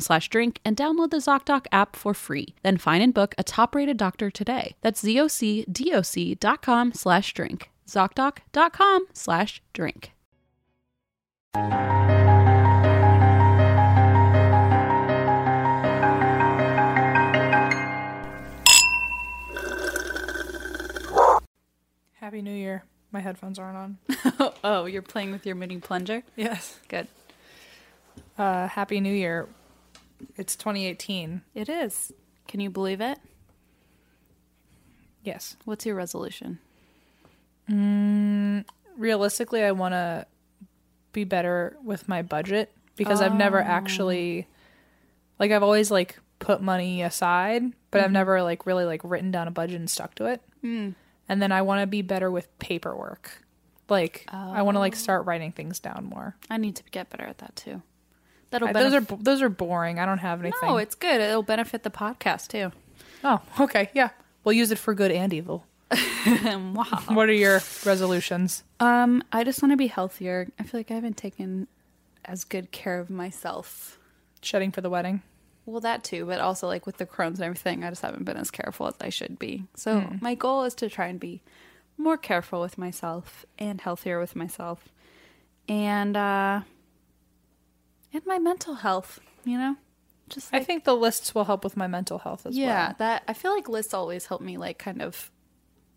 slash drink and download the ZocDoc app for free. Then find and book a top-rated doctor today. That's zocdoc.com slash drink. ZocDoc.com slash drink. Happy New Year. My headphones aren't on. oh, you're playing with your mini plunger? Yes. Good. Uh, Happy New Year. It's 2018. It is. Can you believe it? Yes. What's your resolution? Mm, realistically, I want to be better with my budget because I've never oh. actually like I've always like put money aside, but I've mm-hmm. never like really like written down a budget and stuck to it. Mm. And then I want to be better with paperwork. Like I want to like oh. start writing things down more. I need to get better at that too. That'll I- benef- those are those are boring. I don't have anything. No, it's good. It'll benefit the podcast too. oh, okay, yeah. We'll use it for good and evil. wow. What are your resolutions? Um, I just want to be healthier. I feel like I haven't taken as good care of myself. Shedding for the wedding. Well, that too, but also like with the Crohn's and everything, I just haven't been as careful as I should be. So my goal is to try and be more careful with myself and healthier with myself, and uh, and my mental health. You know, just I think the lists will help with my mental health as yeah, well. Yeah, that I feel like lists always help me like kind of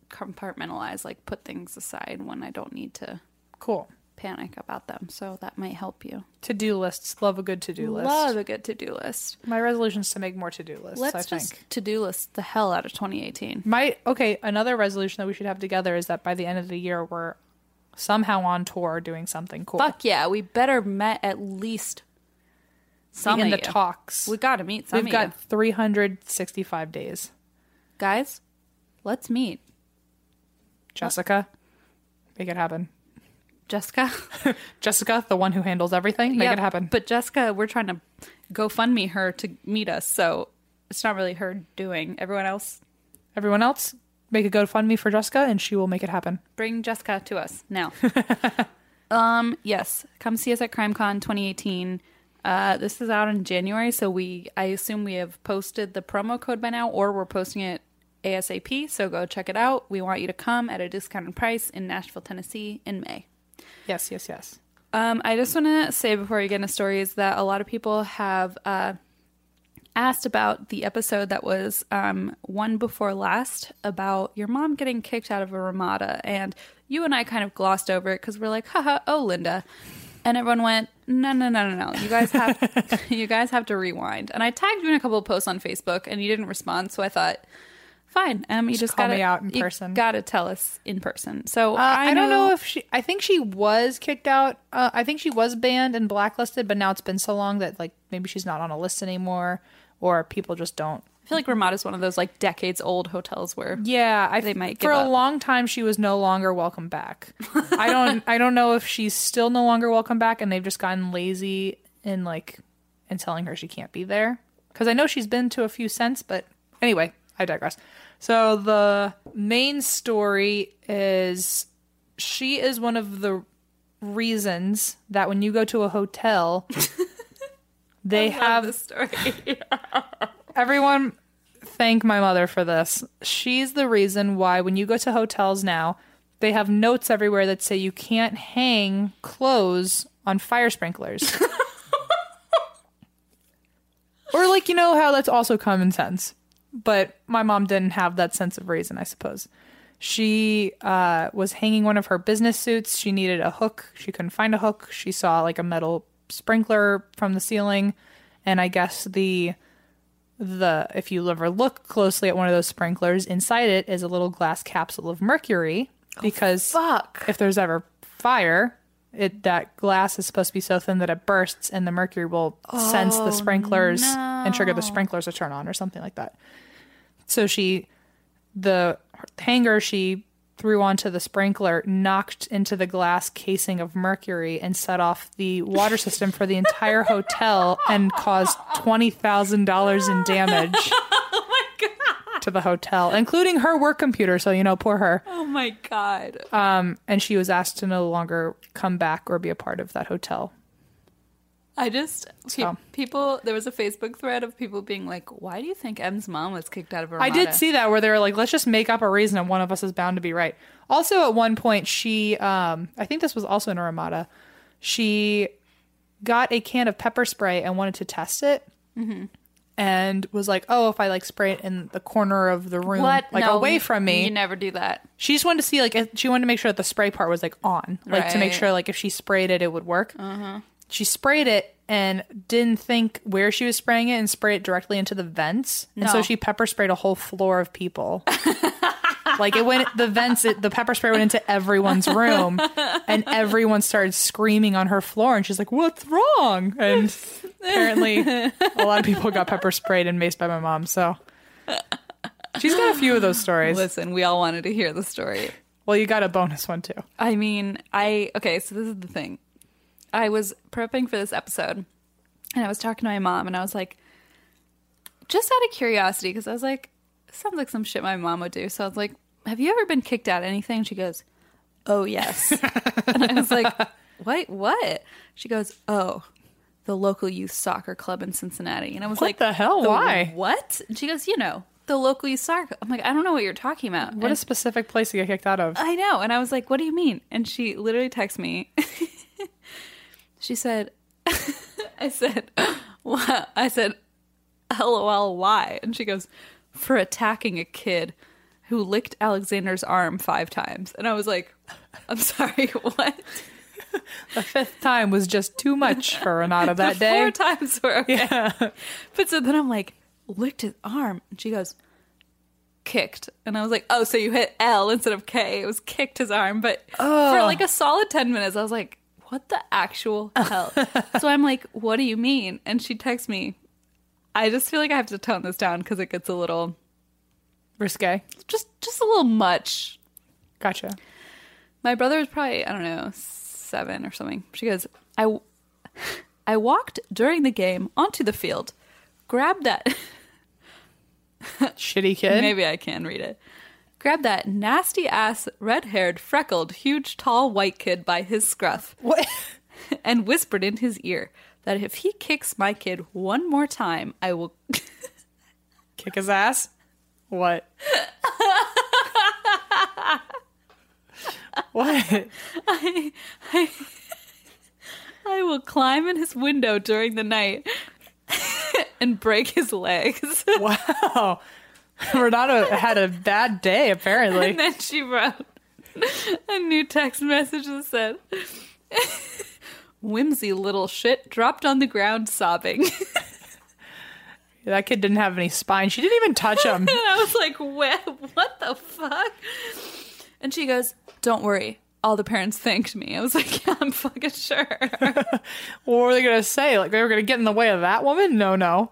compartmentalize, like put things aside when I don't need to Cool. panic about them. So that might help you. To do lists. Love a good to do list. Love a good to do list. My resolution is to make more to do lists. Let's I think. just to do list the hell out of 2018. My okay. Another resolution that we should have together is that by the end of the year we're somehow on tour doing something cool. Fuck yeah, we better met at least some in of the you. talks. We got to meet some We've got you. 365 days. guys. Let's meet Jessica, make it happen. Jessica. Jessica, the one who handles everything, make it happen. But Jessica, we're trying to go fund me her to meet us, so it's not really her doing. Everyone else, Everyone else, make a GoFundMe for Jessica, and she will make it happen. bring Jessica to us now. um, yes, come see us at CrimeCon 2018. Uh, this is out in January, so we I assume we have posted the promo code by now, or we're posting it ASAP. So go check it out. We want you to come at a discounted price in Nashville, Tennessee, in May. Yes, yes, yes. Um, I just want to say before we get into stories that a lot of people have uh, asked about the episode that was um, one before last about your mom getting kicked out of a Ramada. And you and I kind of glossed over it because we're like, haha, oh, Linda. And everyone went, no, no, no, no, no. You guys have, you guys have to rewind. And I tagged you in a couple of posts on Facebook, and you didn't respond. So I thought, fine, um, you just, call gotta me out in you person. Gotta tell us in person. So Uh, I, don't know if she. I think she was kicked out. Uh, I think she was banned and blacklisted, but now it's been so long that like maybe she's not on a list anymore, or people just don't. I feel like Ramada's one of those like decades old hotels where Yeah, I They might for a up. long time she was no longer welcome back. I don't. I don't know if she's still no longer welcome back, and they've just gotten lazy in like in telling her she can't be there. Because I know she's been to a few since, but anyway, I digress. So the main story is she is one of the reasons that when you go to a hotel, they have the story. Everyone, thank my mother for this. She's the reason why when you go to hotels now, they have notes everywhere that say you can't hang clothes on fire sprinklers. or, like, you know how that's also common sense. But my mom didn't have that sense of reason, I suppose. She uh, was hanging one of her business suits. She needed a hook. She couldn't find a hook. She saw like a metal sprinkler from the ceiling. And I guess the the if you ever look closely at one of those sprinklers, inside it is a little glass capsule of mercury oh, because Fuck. if there's ever fire, it that glass is supposed to be so thin that it bursts and the mercury will sense the oh, sprinklers and trigger the sprinklers to turn on or something like that. So she the hanger she threw onto the sprinkler knocked into the glass casing of mercury and set off the water system for the entire hotel and caused $20,000 in damage to the hotel, including her work computer. So, you know, poor her. Oh my god. Um, and she was asked to no longer come back or be a part of that hotel. I just pe- So. people. There was a Facebook thread of people being like, "Why do you think M's mom was kicked out of her?" I did see that where they were like, let's just make up a reason and one of us is bound to be right. Also, at one point, she, um, I think this was also in a Ramada, she got a can of pepper spray and wanted to test it. Mm-hmm. And was like, oh, if I like spray it in the corner of the room, What? like No, away from me. You never do that. she just wanted to see, like, if, she wanted to make sure that the spray part was like on, like to make sure, like, if she sprayed it, it would work. She sprayed it and didn't think where she was spraying it and sprayed it directly into the vents. And so she pepper sprayed a whole floor of people. like it went, the vents, it, the pepper spray went into everyone's room and everyone started screaming on her floor. And she's like, what's wrong? And apparently a lot of people got pepper sprayed and maced by my mom. So she's got a few of those stories. Listen, we all wanted to hear the story. Well, you got a bonus one too. I mean, I okay. So this is the thing. I was prepping for this episode, and I was talking to my mom, and I was like, just out of curiosity, because I was like, sounds like some shit my mom would do. So I was like, have you ever been kicked out of anything? She goes, oh yes. and I was like, what? What? She goes, oh, the local youth soccer club in Cincinnati. And I was like What like, the hell? Why? What? And she goes, you know, the local youth soccer. I'm like, I don't know what you're talking about. What And- a specific place to get kicked out of. I know. And I was like, what do you mean? And she literally texts me. she said, I said, what? I said, LOL, why? And she goes, for attacking a kid who licked Alexander's arm five times. And I was like, I'm sorry, what? The fifth time was just too much for Renata that day. Four times were okay. But so then I'm like, licked his arm. And she goes, kicked. And I was like, oh, so you hit L instead of K. It was kicked his arm. But for like a solid 10 minutes, I was like, what the actual hell? so I'm like, what do you mean? And she texts me, I just feel like I have to tone this down because it gets a little, Risque. just, just a little much. Gotcha. My brother was probably, I don't know, seven or something. She goes, I, I walked during the game onto the field, grabbed that. Shitty kid. Maybe I can read it. Grabbed that nasty ass, red haired, freckled, huge, tall white kid by his scruff What? and whispered in his ear that if he kicks my kid one more time, I will. Kick his ass? What? what? I, I, I will climb in his window during the night and break his legs. Wow. Renata had a bad day, apparently. and then she wrote a new text message that said, Whimsy little shit dropped on the ground sobbing. that kid didn't have any spine. She didn't even touch him. And I was like, what, what the fuck? And she goes, Don't worry. All the parents thanked me. I was like, Yeah, I'm fucking sure. what were they going to say? Like they were going to get in the way of that woman? No, no.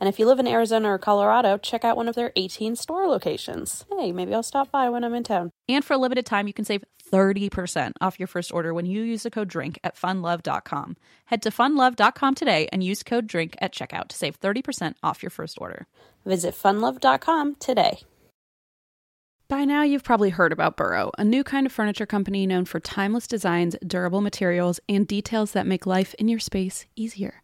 And if you live in Arizona or Colorado, check out one of their 18 store locations. Hey, maybe I'll stop by when I'm in town. and for a limited time, you can save 30% off your first order when you use the code DRINK at funlove.com. Head to funlove.com today and use code DRINK at checkout to save 30% off your first order. Visit funlove.com today. By now, you've probably heard about Burrow, a new kind of furniture company known for timeless designs, durable materials, and details that make life in your space easier.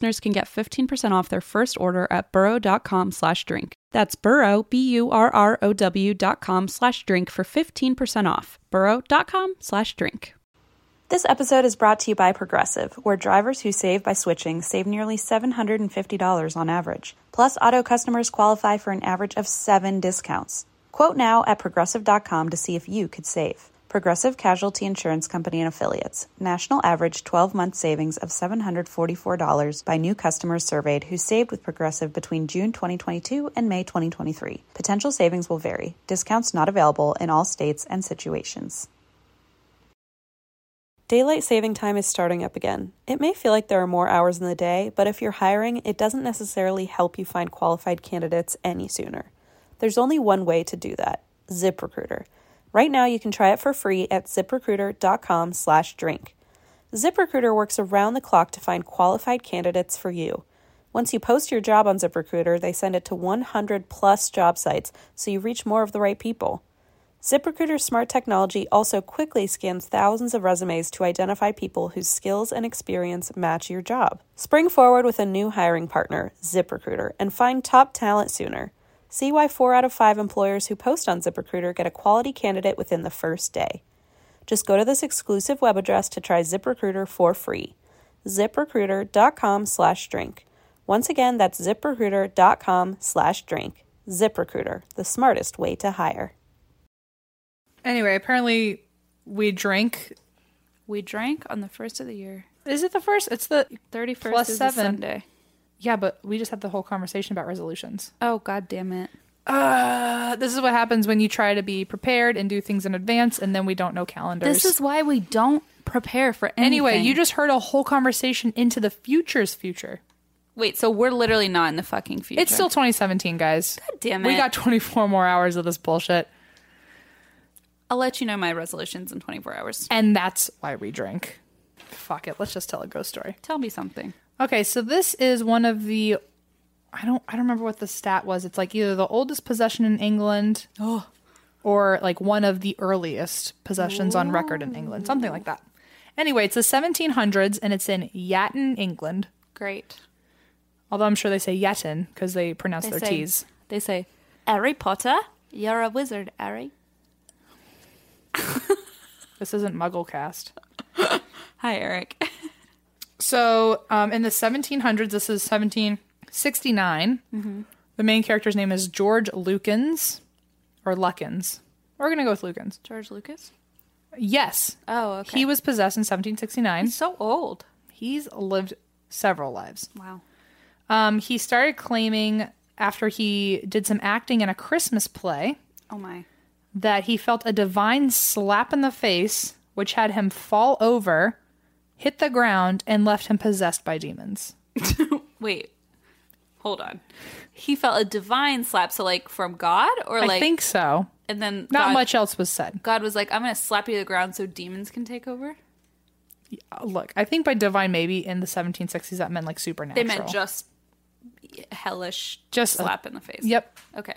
listeners can get 15% off their first order at burrow.com slash drink. That's burrow, B-U-R-R-O-W dot com slash drink for 15% off. burrow.com slash drink. This episode is brought to you by Progressive, where drivers who save by switching save nearly $750 on average. Plus, auto customers qualify for an average of seven discounts. Quote now at progressive.com to see if you could save. Progressive Casualty Insurance Company and Affiliates. National average 12 month savings of $744 by new customers surveyed who saved with Progressive between June 2022 and May 2023. Potential savings will vary. Discounts not available in all states and situations. Daylight saving time is starting up again. It may feel like there are more hours in the day, but if you're hiring, it doesn't necessarily help you find qualified candidates any sooner. There's only one way to do that ZipRecruiter. Right now, you can try it for free at ziprecruiter.com slash drink. ZipRecruiter works around the clock to find qualified candidates for you. Once you post your job on ZipRecruiter, they send it to 100 plus job sites so you reach more of the right people. ZipRecruiter's smart technology also quickly scans thousands of resumes to identify people whose skills and experience match your job. Spring forward with a new hiring partner, ZipRecruiter, and find top talent sooner. See why 4 out of 5 employers who post on ZipRecruiter get a quality candidate within the first day. Just go to this exclusive web address to try ZipRecruiter for free. ZipRecruiter.com slash drink. Once again, that's ziprecruiter.com slash drink. ZipRecruiter, the smartest way to hire. Anyway, apparently we drank. We drank on the first of the year. Is it the first? It's the 31st Plus is seven. Sunday. Yeah, but we just had the whole conversation about resolutions. Oh, god damn it. Uh, this is what happens when you try to be prepared and do things in advance, and then we don't know calendars. This is why we don't prepare for anything. anyway. You just heard a whole conversation into the future's future. Wait, so we're literally not in the fucking future. It's still 2017, guys. God damn We got 24 more hours of this bullshit. I'll let you know my resolutions in 24 hours. And that's why we drink. Fuck it. Let's just tell a ghost story. Tell me something. Okay, so this is one of the I don't I don't remember what the stat was. It's like either the oldest possession in England Oh, or like one of the earliest possessions on record in England, something like that. Anyway, it's the 1700s and it's in Yatton, England. great. Although I'm sure they say Yatton because they pronounce their say, T's. They say, Harry Potter, you're a wizard, Harry. This isn't Mugglecast. Hi, Eric. So, um, in the 1700s, this is 1769. The main character's name is George Lukens or Luckens. We're going to go with Lukens. George Lucas? Yes. Oh, okay. He was possessed in 1769. He's so old. He's lived several lives. Wow. Um, he started claiming after he did some acting in a Christmas play Oh, my. that he felt a divine slap in the face, which had him fall over, hit the ground, and left him possessed by demons. Wait. Hold on. He felt a divine slap, so like from God, or like, I think so. and then Not God, much else was said. God was like, "I'm gonna slap you to the ground so demons can take over." Uh, Look, I think by divine, maybe in the 1760s, that meant like supernatural. They meant just hellish, Just a- slap in the face. Yep. Okay.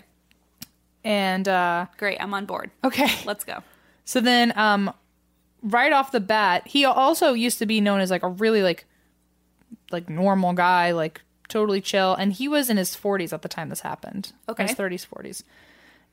And, uh, Great. I'm on board. okay. Let's go. So then, um, right off the bat, he also used to be known as like a really like, like normal guy, like totally chill, and he was in his 40s at the time this happened. Okay. his 30s, 40s,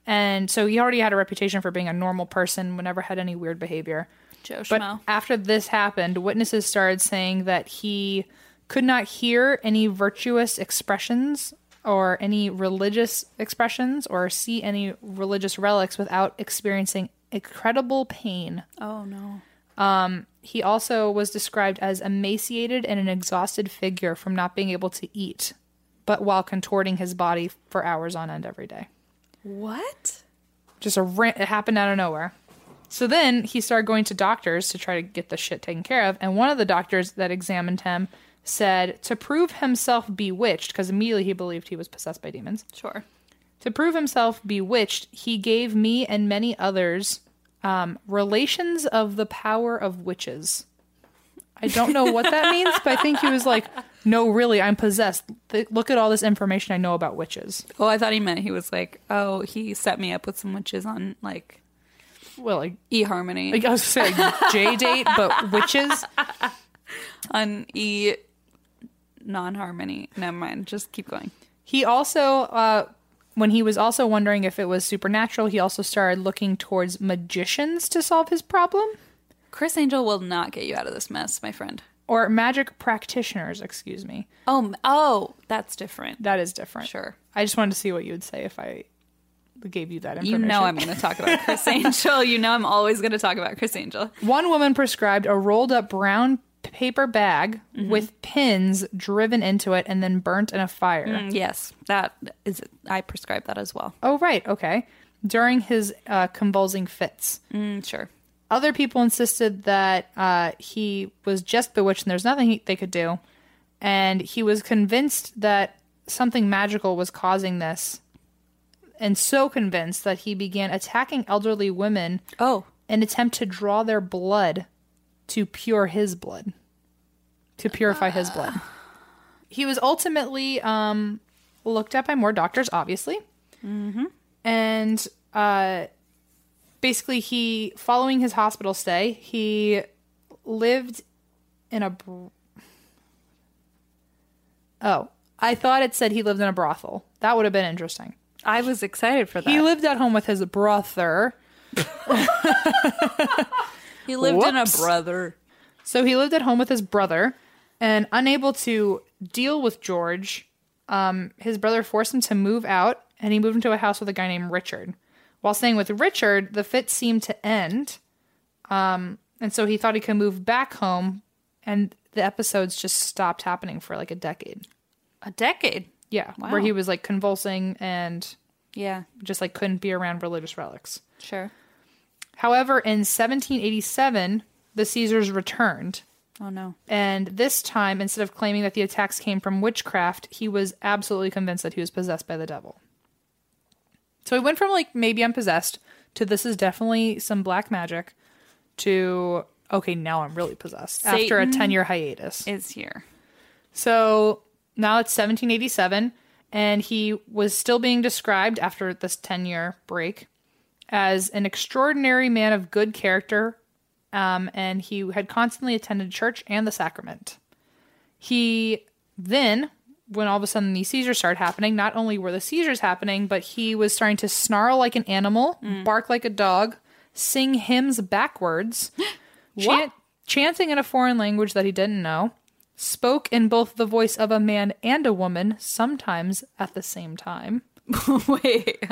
and so he already had a reputation for being a normal person, never had any weird behavior. Joe But Schmo. after this happened, witnesses started saying that he could not hear any virtuous expressions or any religious expressions or see any religious relics without experiencing incredible pain. Oh no. Um, he also was described as emaciated and an exhausted figure from not being able to eat, but while contorting his body for hours on end every day. What? Just a rant. It happened out of nowhere. So then he started going to doctors to try to get the shit taken care of. And one of the doctors that examined him said to prove himself bewitched, because immediately he believed he was possessed by demons. Sure. To prove himself bewitched, he gave me and many others um, relations of the power of witches. I don't know what that means, but I think he was like, no, really, I'm possessed. Th- Look at all this information I know about witches. Oh, I thought he meant he was like, oh, he set me up with some witches on like Well, like, eHarmony like I was saying, JDate, but witches. on e non-harmony. Never mind. Just keep going. He also, uh, when he was also wondering if it was supernatural, he also started looking towards magicians to solve his problem, Criss Angel will not get you out of this mess, my friend. or magic practitioners. Excuse me. Oh, oh, that's different. That is different. Sure. I just wanted to see what you would say if I gave you that You know I'm going to talk about Criss Angel. You know I'm always going to talk about Criss Angel. One woman prescribed a rolled up brown paper bag Mm-hmm. with pins driven into it and then burnt in a fire. Mm, yes, that is. I prescribe that as well. Oh, right. Okay. During his uh, convulsing fits. Mm, sure. Other people insisted that uh, he was just bewitched and there's nothing he, they could do. And he was convinced that something magical was causing this. And so convinced that he began attacking elderly women Oh, in attempt to draw their blood to pure his blood. To purify his blood. He was ultimately um, looked at by more doctors, obviously. Mm-hmm. And uh, basically he following his hospital stay he lived in a br- oh i thought it said he lived in a brothel that would have been interesting I was excited for that. he lived at home with his brother He lived in a brother. so he lived at home with his brother and unable to deal with george um, his brother forced him to move out and he moved into a house with a guy named richard while staying with richard the fit seemed to end um, and so he thought he could move back home and the episodes just stopped happening for like a decade A decade. yeah Wow. where he was like convulsing and Yeah, just like couldn't be around religious relics sure. However in 1787 the caesars returned Oh no. and this time instead of claiming that the attacks came from witchcraft he was absolutely convinced that he was possessed by the devil so he went from like maybe i'm possessed to this is definitely some black magic to okay, now I'm really possessed after a 10 year hiatus. Is here. So now it's 1787, and he was still being described after this 10 year break as an extraordinary man of good character, um, and he had constantly attended church and the sacrament. He then, when all of a sudden these seizures started happening, not only were the seizures happening, but he was starting to snarl like an animal, bark like a dog, sing hymns backwards, chant, chanting in a foreign language that he didn't know, spoke in both the voice of a man and a woman, sometimes at the same time, Wait.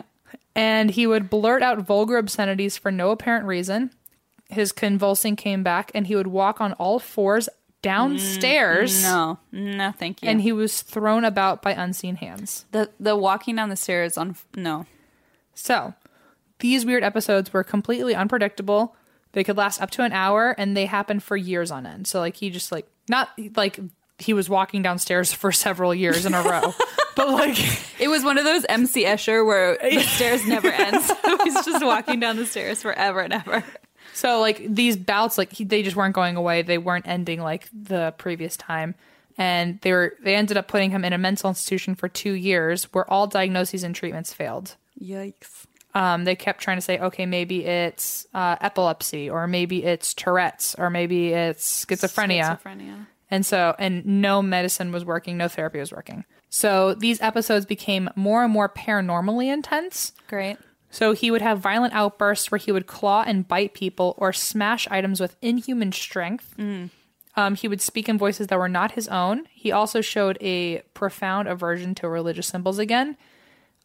And he would blurt out vulgar obscenities for no apparent reason. His convulsing came back, and he would walk on all fours downstairs, mm, No. No, thank you. and he was thrown about by unseen hands. the the walking down the stairs on no. So, these weird episodes were completely unpredictable. They could last up to an hour and they happened for years on end. So, like, he just, like, not like he was walking downstairs for several years in a row, but like, It was one of those MC Escher where the stairs never ends. He's just walking down the stairs forever and ever. so, like, these bouts, like, he, they just weren't going away. They weren't ending like the previous time. And they were, they ended up putting him in a mental institution for two years where all diagnoses and treatments failed. Yikes. um, they kept trying to say, okay, maybe it's uh, epilepsy, or maybe it's Tourette's, or maybe it's schizophrenia. Schizophrenia. And so, and no medicine was working, no therapy was working. So these episodes became more and more paranormally intense. Great. So he would have violent outbursts where he would claw and bite people or smash items with inhuman strength. Um, he would speak in voices that were not his own. He also showed a profound aversion to religious symbols again.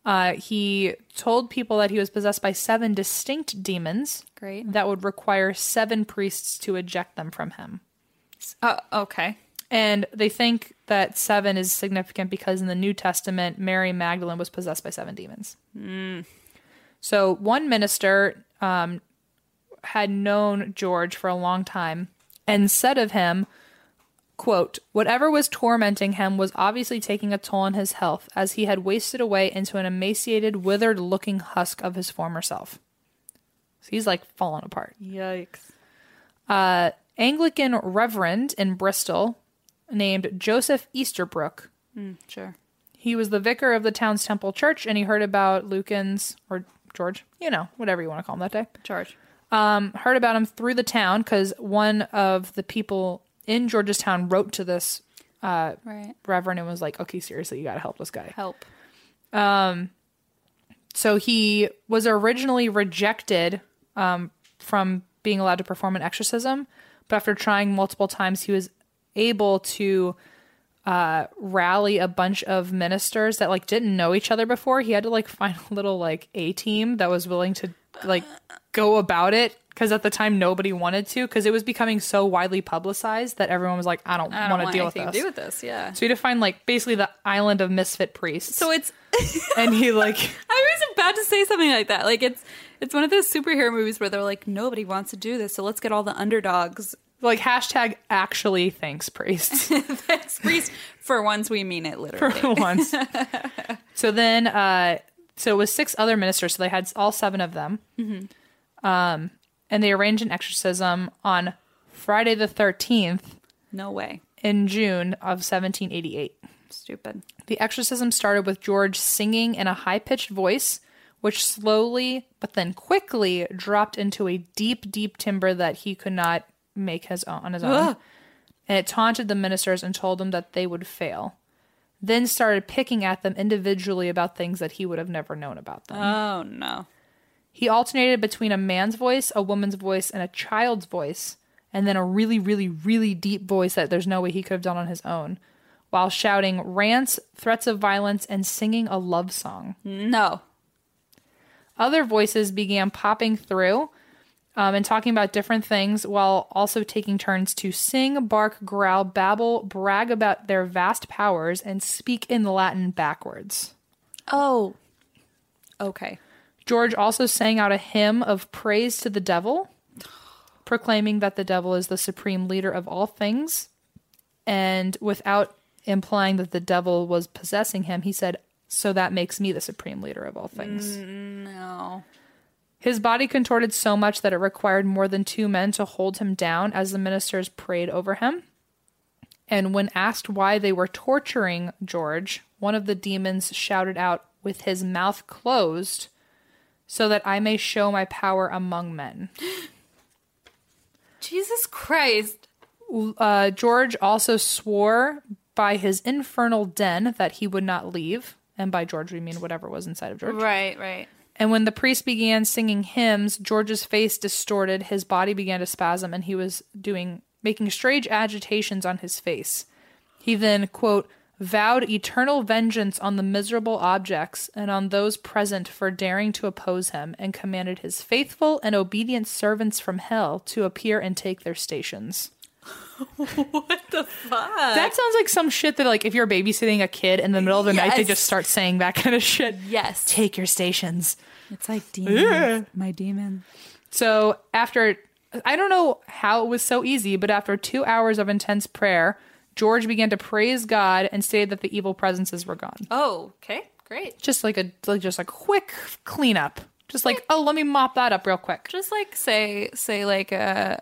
Uh, he told people that he was possessed by seven distinct demons Great. that would require seven priests to eject them from him. Oh, okay. And they think that seven is significant because in the New Testament, Mary Magdalene was possessed by seven demons. So one minister um, had known George for a long time and said of him, quote, whatever was tormenting him was obviously taking a toll on his health as he had wasted away into an emaciated, withered looking husk of his former self. So he's like falling apart Yikes. uh, Anglican reverend in Bristol named Joseph Easterbrook. Sure. He was the vicar of the town's temple church, and he heard about Lucan's or George, you know, whatever you want to call him that day. George. Um, heard about him through the town because one of the people in George's town wrote to this uh, Right. reverend and was like, "Okay, seriously, you got to help this guy." Help. Um, So he was originally rejected um, from being allowed to perform an exorcism, but after trying multiple times, he was able to uh, rally a bunch of ministers that like didn't know each other before. He had to like find a little like a team that was willing to like go about it because at the time nobody wanted to because it was becoming so widely publicized that everyone was like, I don't, I don't want to deal with this. to do with this. Yeah. so he had to find like basically the island of misfit priests. So it's. and he like I was about to say something like that. Like it's it's one of those superhero movies where they're like nobody wants to do this, so let's get all the underdogs. like hashtag actually thanks priests. Thanks, priest. For once, we mean it literally. for once. so then, uh, so it was six other ministers. So they had all seven of them. Um, and they arranged an exorcism on Friday the 13th No way. in June of 1788. Stupid. The exorcism started with George singing in a high pitched voice, which slowly but then quickly dropped into a deep, deep timbre that he could not make his own on his own. Ugh. And it taunted the ministers and told them that they would fail. Then started picking at them individually about things that he would have never known about them. Oh no. He alternated between a man's voice, a woman's voice, and a child's voice, and then a really, really, really deep voice that there's no way he could have done on his own, while shouting rants, threats of violence, and singing a love song. No. Other voices began popping through um, and talking about different things while also taking turns to sing, bark, growl, babble, brag about their vast powers, and speak in Latin backwards. Oh. Okay. George also sang out a hymn of praise to the devil, proclaiming that the devil is the supreme leader of all things. And without implying that the devil was possessing him, he said, So that makes me the supreme leader of all things. No. His body contorted so much that it required more than two men to hold him down as the ministers prayed over him. And when asked why they were torturing George, one of the demons shouted out, with his mouth closed, so that I may show my power among men. Jesus Christ. Uh, George also swore by his infernal den that he would not leave. And by George, we mean whatever was inside of George. Right, right. And when the priest began singing hymns, George's face distorted, his body began to spasm, and he was doing making strange agitations on his face. He then, quote, vowed eternal vengeance on the miserable objects and on those present for daring to oppose him, and commanded his faithful and obedient servants from hell to appear and take their stations. What the fuck? That sounds like some shit that, like, if you're babysitting a kid in the middle of the night, they just start saying that kind of shit. yes. Take your stations. It's like demons. My demon. So after, I don't know how it was so easy, but after two hours of intense prayer, George began to praise God and stated that the evil presences were gone. Oh, okay. Great. Just like a like just a quick cleanup. Just like, oh, let me mop that up real quick. Just like say say like uh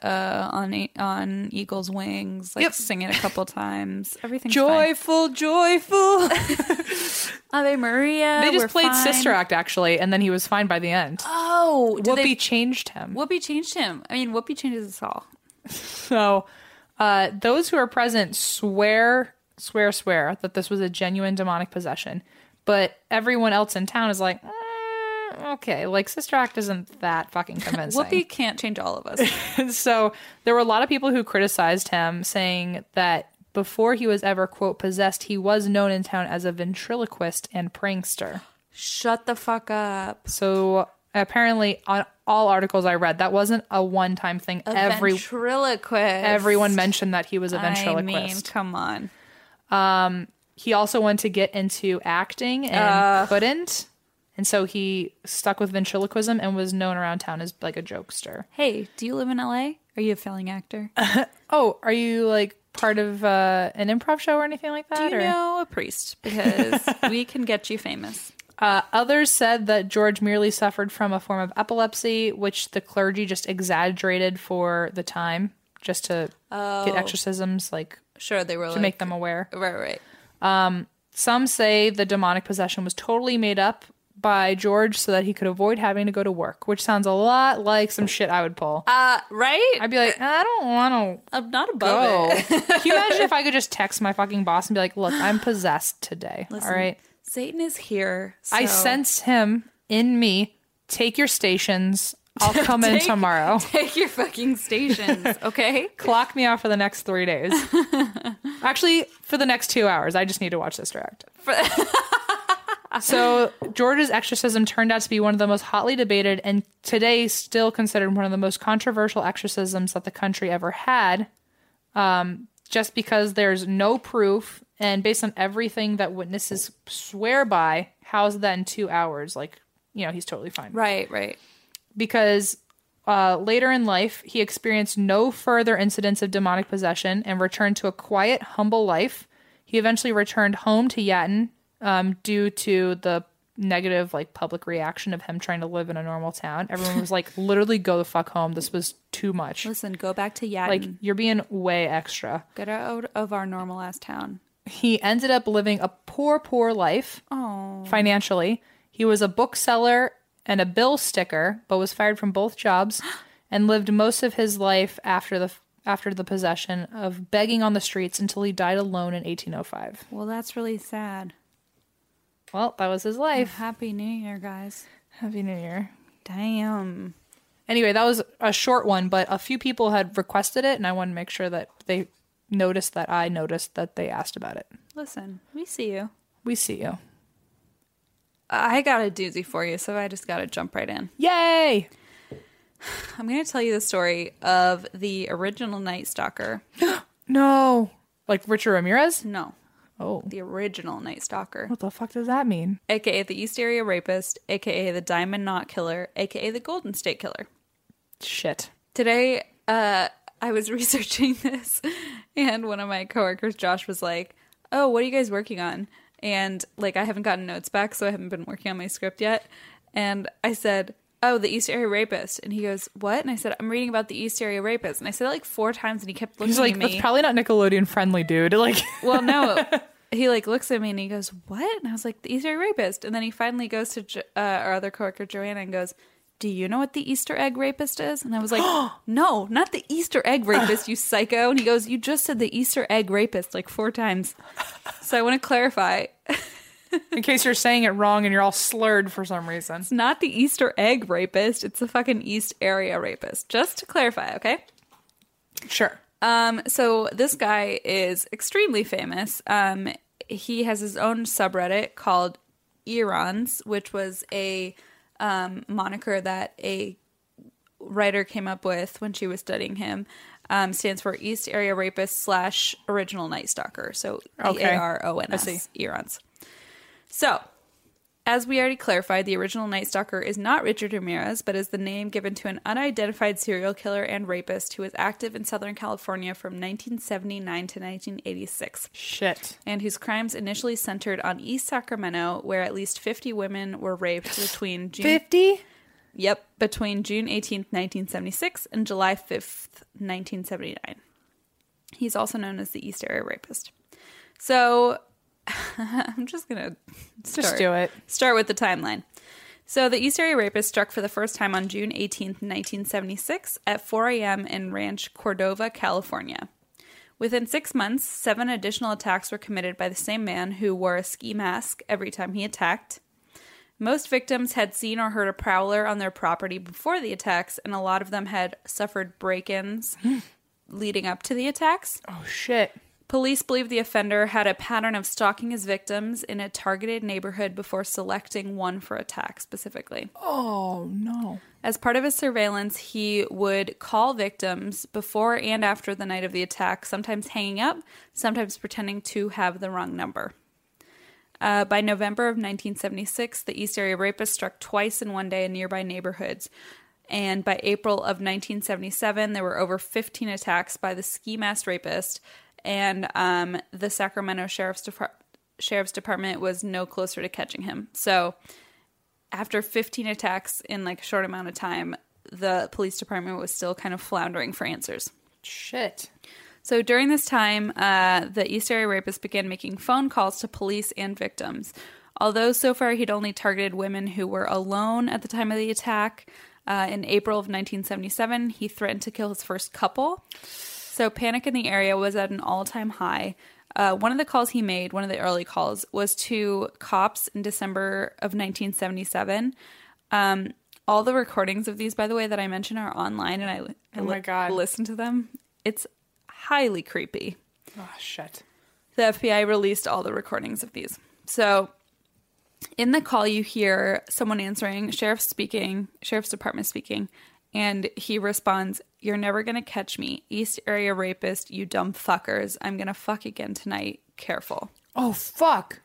uh on on Eagle's wings, like Yep. sing it a couple times. Everything's Joyful, joyful. fine. Ave Maria. they just we're played fine. Sister Act actually, and then he was fine by the end. Oh, did Whoopi they- changed him. Whoopi changed him. I mean, Whoopi changes us all. So, uh, those who are present swear, swear, swear that this was a genuine demonic possession. But everyone else in town is like, "Mm, okay, like Sister Act isn't that fucking convincing. Whoopi can't change all of us. so there were a lot of people who criticized him, saying that before he was ever quote possessed, he was known in town as a ventriloquist and prankster. Shut the fuck up. So apparently, on all articles I read, that wasn't a one-time thing. A Every ventriloquist. everyone mentioned that he was a ventriloquist. I mean, come on. Um, he also wanted to get into acting and couldn't. And so he stuck with ventriloquism and was known around town as like a jokester. Hey, do you live in LA? Are you a failing actor? Oh, are you like part of uh, an improv show or anything like that? Do you or- know a priest? Because we can get you famous. Uh, others said that George merely suffered from a form of epilepsy, which the clergy just exaggerated for the time, just to get exorcisms, like Sure, they were to like, make them aware. right, right. Some say the demonic possession was totally made up by George so that he could avoid having to go to work, which sounds a lot like some shit I would pull. Uh, right? I'd be like, I don't want to I'm not above go. it. Can you imagine if I could just text my fucking boss and be like, look, I'm possessed today. Listen, all right. Satan is here. I sense him in me. Take your stations. I'll come in tomorrow. Take your fucking stations, okay? Clock me out for the next three days. Actually, for the next two hours. I just need to watch Sister Act. so George's exorcism turned out to be one of the most hotly debated and today still considered one of the most controversial exorcisms that the country ever had. Um, just because there's no proof and based on everything that witnesses swear by, how's that in two hours? Like, you know, he's totally fine Right, right. because uh, later in life, he experienced no further incidents of demonic possession and returned to a quiet, humble life. He eventually returned home to Yatton um, due to the negative, like, public reaction of him trying to live in a normal town. Everyone was like, literally, go the fuck home. This was too much. Listen, go back to Yatton. Like, you're being way extra. Get out of our normal ass town. He ended up living a poor, poor life Oh. financially. He was a bookseller and a bill sticker, but was fired from both jobs and lived most of his life after the after the possession of begging on the streets until he died alone in 1805. Well, that's really sad. Well, that was his life. Happy New Year, guys. Happy New Year. Damn. Anyway, that was a short one, but a few people had requested it, and I wanted to make sure that they noticed that I noticed that they asked about it. Listen, we see you. We see you. I got a doozy for you, so I just got to jump right in. Yay! I'm going to tell you the story of the original Night Stalker. No. Like Richard Ramirez? No, Oh. the original Night Stalker, What the fuck does that mean? aka the East Area Rapist, aka the Diamond Knot Killer, aka the Golden State Killer. Shit. Today, uh, I was researching this, and one of my coworkers, Josh, was like, "Oh, what are you guys working on?" And like, I haven't gotten notes back, so I haven't been working on my script yet. And I said, "Oh, the East Area Rapist," and he goes, "What?" And I said, "I'm reading about the East Area Rapist," and I said it like four times, and he kept looking at me. He's like, at that's probably not Nickelodeon friendly, dude. Like, well, no. He like looks at me and he goes, "What?" And I was like, "The Easter egg rapist." And then he finally goes to jo- uh, our other coworker Joanna and goes, "Do you know what the Easter egg rapist is?" And I was like, "No, not the Easter egg rapist, you psycho." And he goes, "You just said the Easter egg rapist like four times." So I want to clarify, in case you're saying it wrong and you're all slurred for some reason. it's not the Easter egg rapist; it's the fucking East area rapist. Just to clarify, okay? Sure. Um, so this guy is extremely famous. Um, he has his own subreddit called EARONS, which was a um, moniker that a writer came up with when she was studying him. Um, stands for East Area Rapist slash Original Night Stalker. So E. A R O N. S EARONS. So as we already clarified, the original Night Stalker is not Richard Ramirez, but is the name given to an unidentified serial killer and rapist who was active in Southern California from 1979 to 1986, Shit. and whose crimes initially centered on East Sacramento, where at least 50 women were raped between June 50? Yep, between June 18th, 1976 and July 5th, 1979. He's also known as the East Area Rapist. So I'm just going to Just do it. Start with the timeline. So the East Area Rapist struck for the first time on June 18th, 1976 at 4 a.m. in Rancho Cordova, California. Within six months, seven additional attacks were committed by the same man who wore a ski mask every time he attacked. Most victims had seen or heard a prowler on their property before the attacks, and a lot of them had suffered break ins hmm. leading up to the attacks. Oh, shit. Police believe the offender had a pattern of stalking his victims in a targeted neighborhood before selecting one for attack specifically. Oh, no. As part of his surveillance, he would call victims before and after the night of the attack, sometimes hanging up, sometimes pretending to have the wrong number. Uh, by November of 1976, the East Area Rapist struck twice in one day in nearby neighborhoods. And by April of 1977, there were over 15 attacks by the ski mask rapist, and um, the Sacramento Sheriff's, Depart- Sheriff's Department was no closer to catching him. So, after 15 attacks in like a short amount of time, the police department was still kind of floundering for answers. Shit. So during this time, uh, the East Area Rapist began making phone calls to police and victims. Although so far he'd only targeted women who were alone at the time of the attack, uh, in April of 1977, he threatened to kill his first couple. So panic in the area was at an all time high. Uh, one of the calls he made, one of the early calls, was to cops in December of 1977. Um, all the recordings of these, by the way, that I mentioned are online, and I, I Oh my li- God. listened to them. It's highly creepy. Oh, shit. The FBI released all the recordings of these. So, in the call, you hear someone answering, sheriff speaking, sheriff's department speaking, and he responds, You're never gonna catch me. East area rapist, you dumb fuckers. I'm gonna fuck again tonight. Careful. Oh, fuck.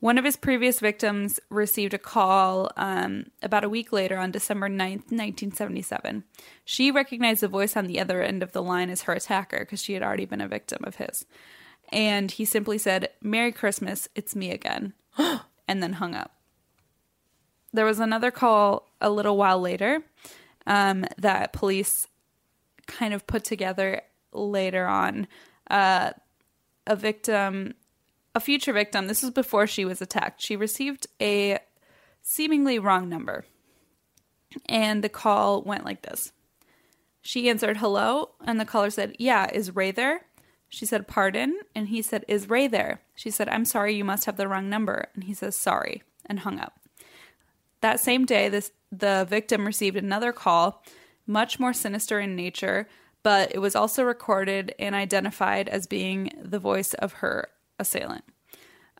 One of his previous victims received a call um, about a week later on December 9th, 1977. She recognized the voice on the other end of the line as her attacker because she had already been a victim of his. And he simply said, Merry Christmas, it's me again, and then hung up. There was another call a little while later um, that police kind of put together later on. Uh, a victim a future victim, this was before she was attacked, she received a seemingly wrong number. And the call went like this. She answered, hello. And the caller said, yeah, is Ray there? She said, pardon. And he said, is Ray there? She said, I'm sorry, you must have the wrong number. And he says, sorry, and hung up. That same day, this, the victim received another call, much more sinister in nature, but it was also recorded and identified as being the voice of her assailant.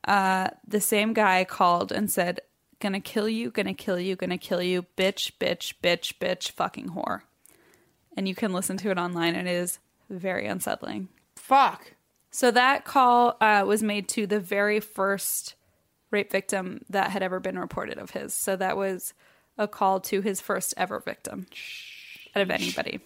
Uh, the same guy called and said, Gonna kill you, gonna kill you, gonna kill you, bitch, bitch, bitch, bitch, fucking whore. And you can listen to it online, and it is very unsettling. Fuck. So that call uh, was made to the very first rape victim that had ever been reported of his. So that was a call to his first ever victim out of anybody.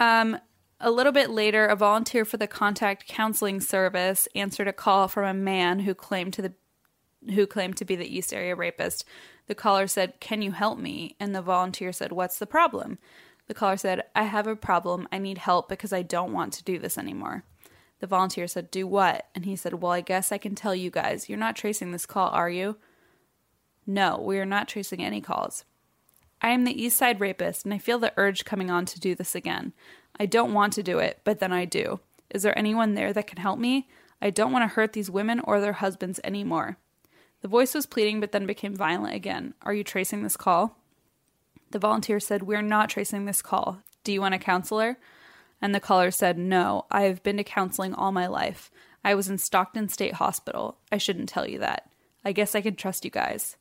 Um, a little bit later, a volunteer for the contact counseling service answered a call from a man who claimed to the who claimed to be the East Area rapist. The caller said, Can you help me? And the volunteer said, What's the problem? The caller said, I have a problem. I need help because I don't want to do this anymore. The volunteer said, Do what? And he said, Well, I guess I can tell you guys. You're not tracing this call, are you? No, we are not tracing any calls. I am the East Side rapist, and I feel the urge coming on to do this again. I don't want to do it, but then I do. Is there anyone there that can help me? I don't want to hurt these women or their husbands anymore. The voice was pleading, but then became violent again. Are you tracing this call? The volunteer said, We're not tracing this call. Do you want a counselor? And the caller said, No, I have been to counseling all my life. I was in Stockton State Hospital. I shouldn't tell you that. I guess I can trust you guys.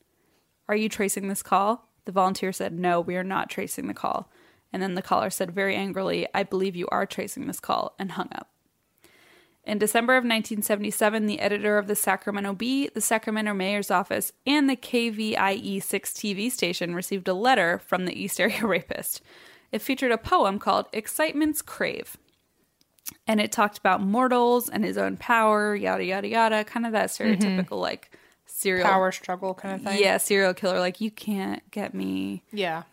Are you tracing this call? The volunteer said, No, we are not tracing the call. And then the caller said very angrily, I believe you are tracing this call, and hung up. In December of 1977, the editor of the Sacramento Bee, the Sacramento Mayor's Office, and the KVIE 6 TV station received a letter from the East Area Rapist. It featured a poem called Excitement's Crave. And it talked about mortals and his own power, yada, yada, yada, kind of that stereotypical, mm-hmm. like, serial. Power struggle kind of thing. Yeah, serial killer. Like, you can't get me. Yeah.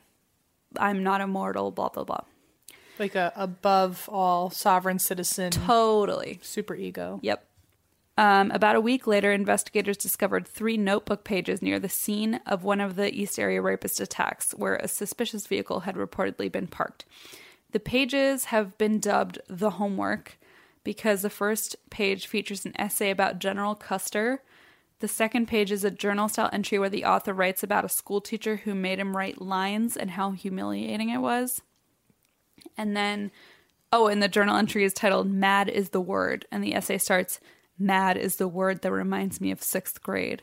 I'm not immortal, blah, blah, blah. Like a above all sovereign citizen Totally. super ego. Yep. Um, about a week later, investigators discovered three notebook pages near the scene of one of the East Area Rapist attacks, where a suspicious vehicle had reportedly been parked. The pages have been dubbed the homework because the first page features an essay about General Custer. The second page is a journal style entry where the author writes about a school teacher who made him write lines and how humiliating it was. And then, oh, and the journal entry is titled Mad is the Word. And the essay starts Mad is the word that reminds me of sixth grade.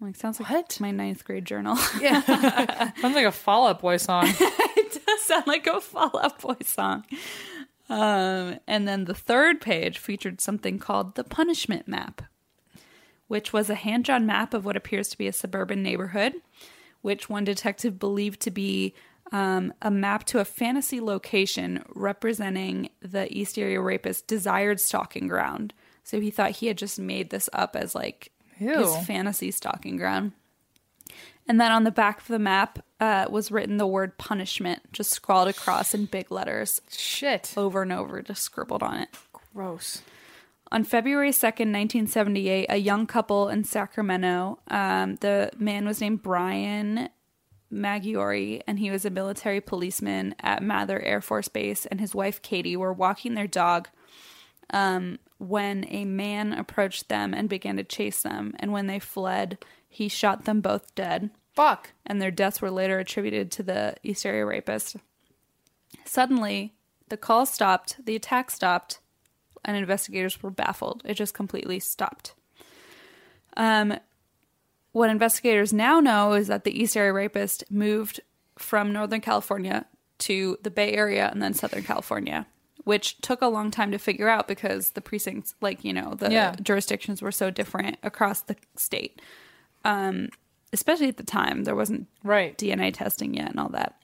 I'm like, sounds like What? my ninth grade journal. Yeah. sounds like a Fall Out Boy song. it does sound like a Fall Out Boy song. Um, and then the third page featured something called the punishment map, which was a hand drawn map of what appears to be a suburban neighborhood, which one detective believed to be um, a map to a fantasy location representing the East Area rapist's desired stalking ground. So he thought he had just made this up as like Ew. his fantasy stalking ground. And then on the back of the map uh, was written the word punishment, just scrawled across in big letters Shit. over and over, just scribbled on it. Gross. On February 2nd, 1978, a young couple in Sacramento, um, the man was named Brian Maggiore, and he was a military policeman at Mather Air Force Base, and his wife Katie were walking their dog um, when a man approached them and began to chase them. And when they fled, he shot them both dead Fuck. and their deaths were later attributed to the East Area Rapist. Suddenly, the call stopped, the attack stopped, and investigators were baffled. It just completely stopped. Um, what investigators now know is that the East Area Rapist moved from Northern California to the Bay Area and then Southern California, which took a long time to figure out because the precincts, like, you know, the Yeah. jurisdictions were so different across the state. Um, especially at the time, there wasn't Right. DNA testing yet and all that.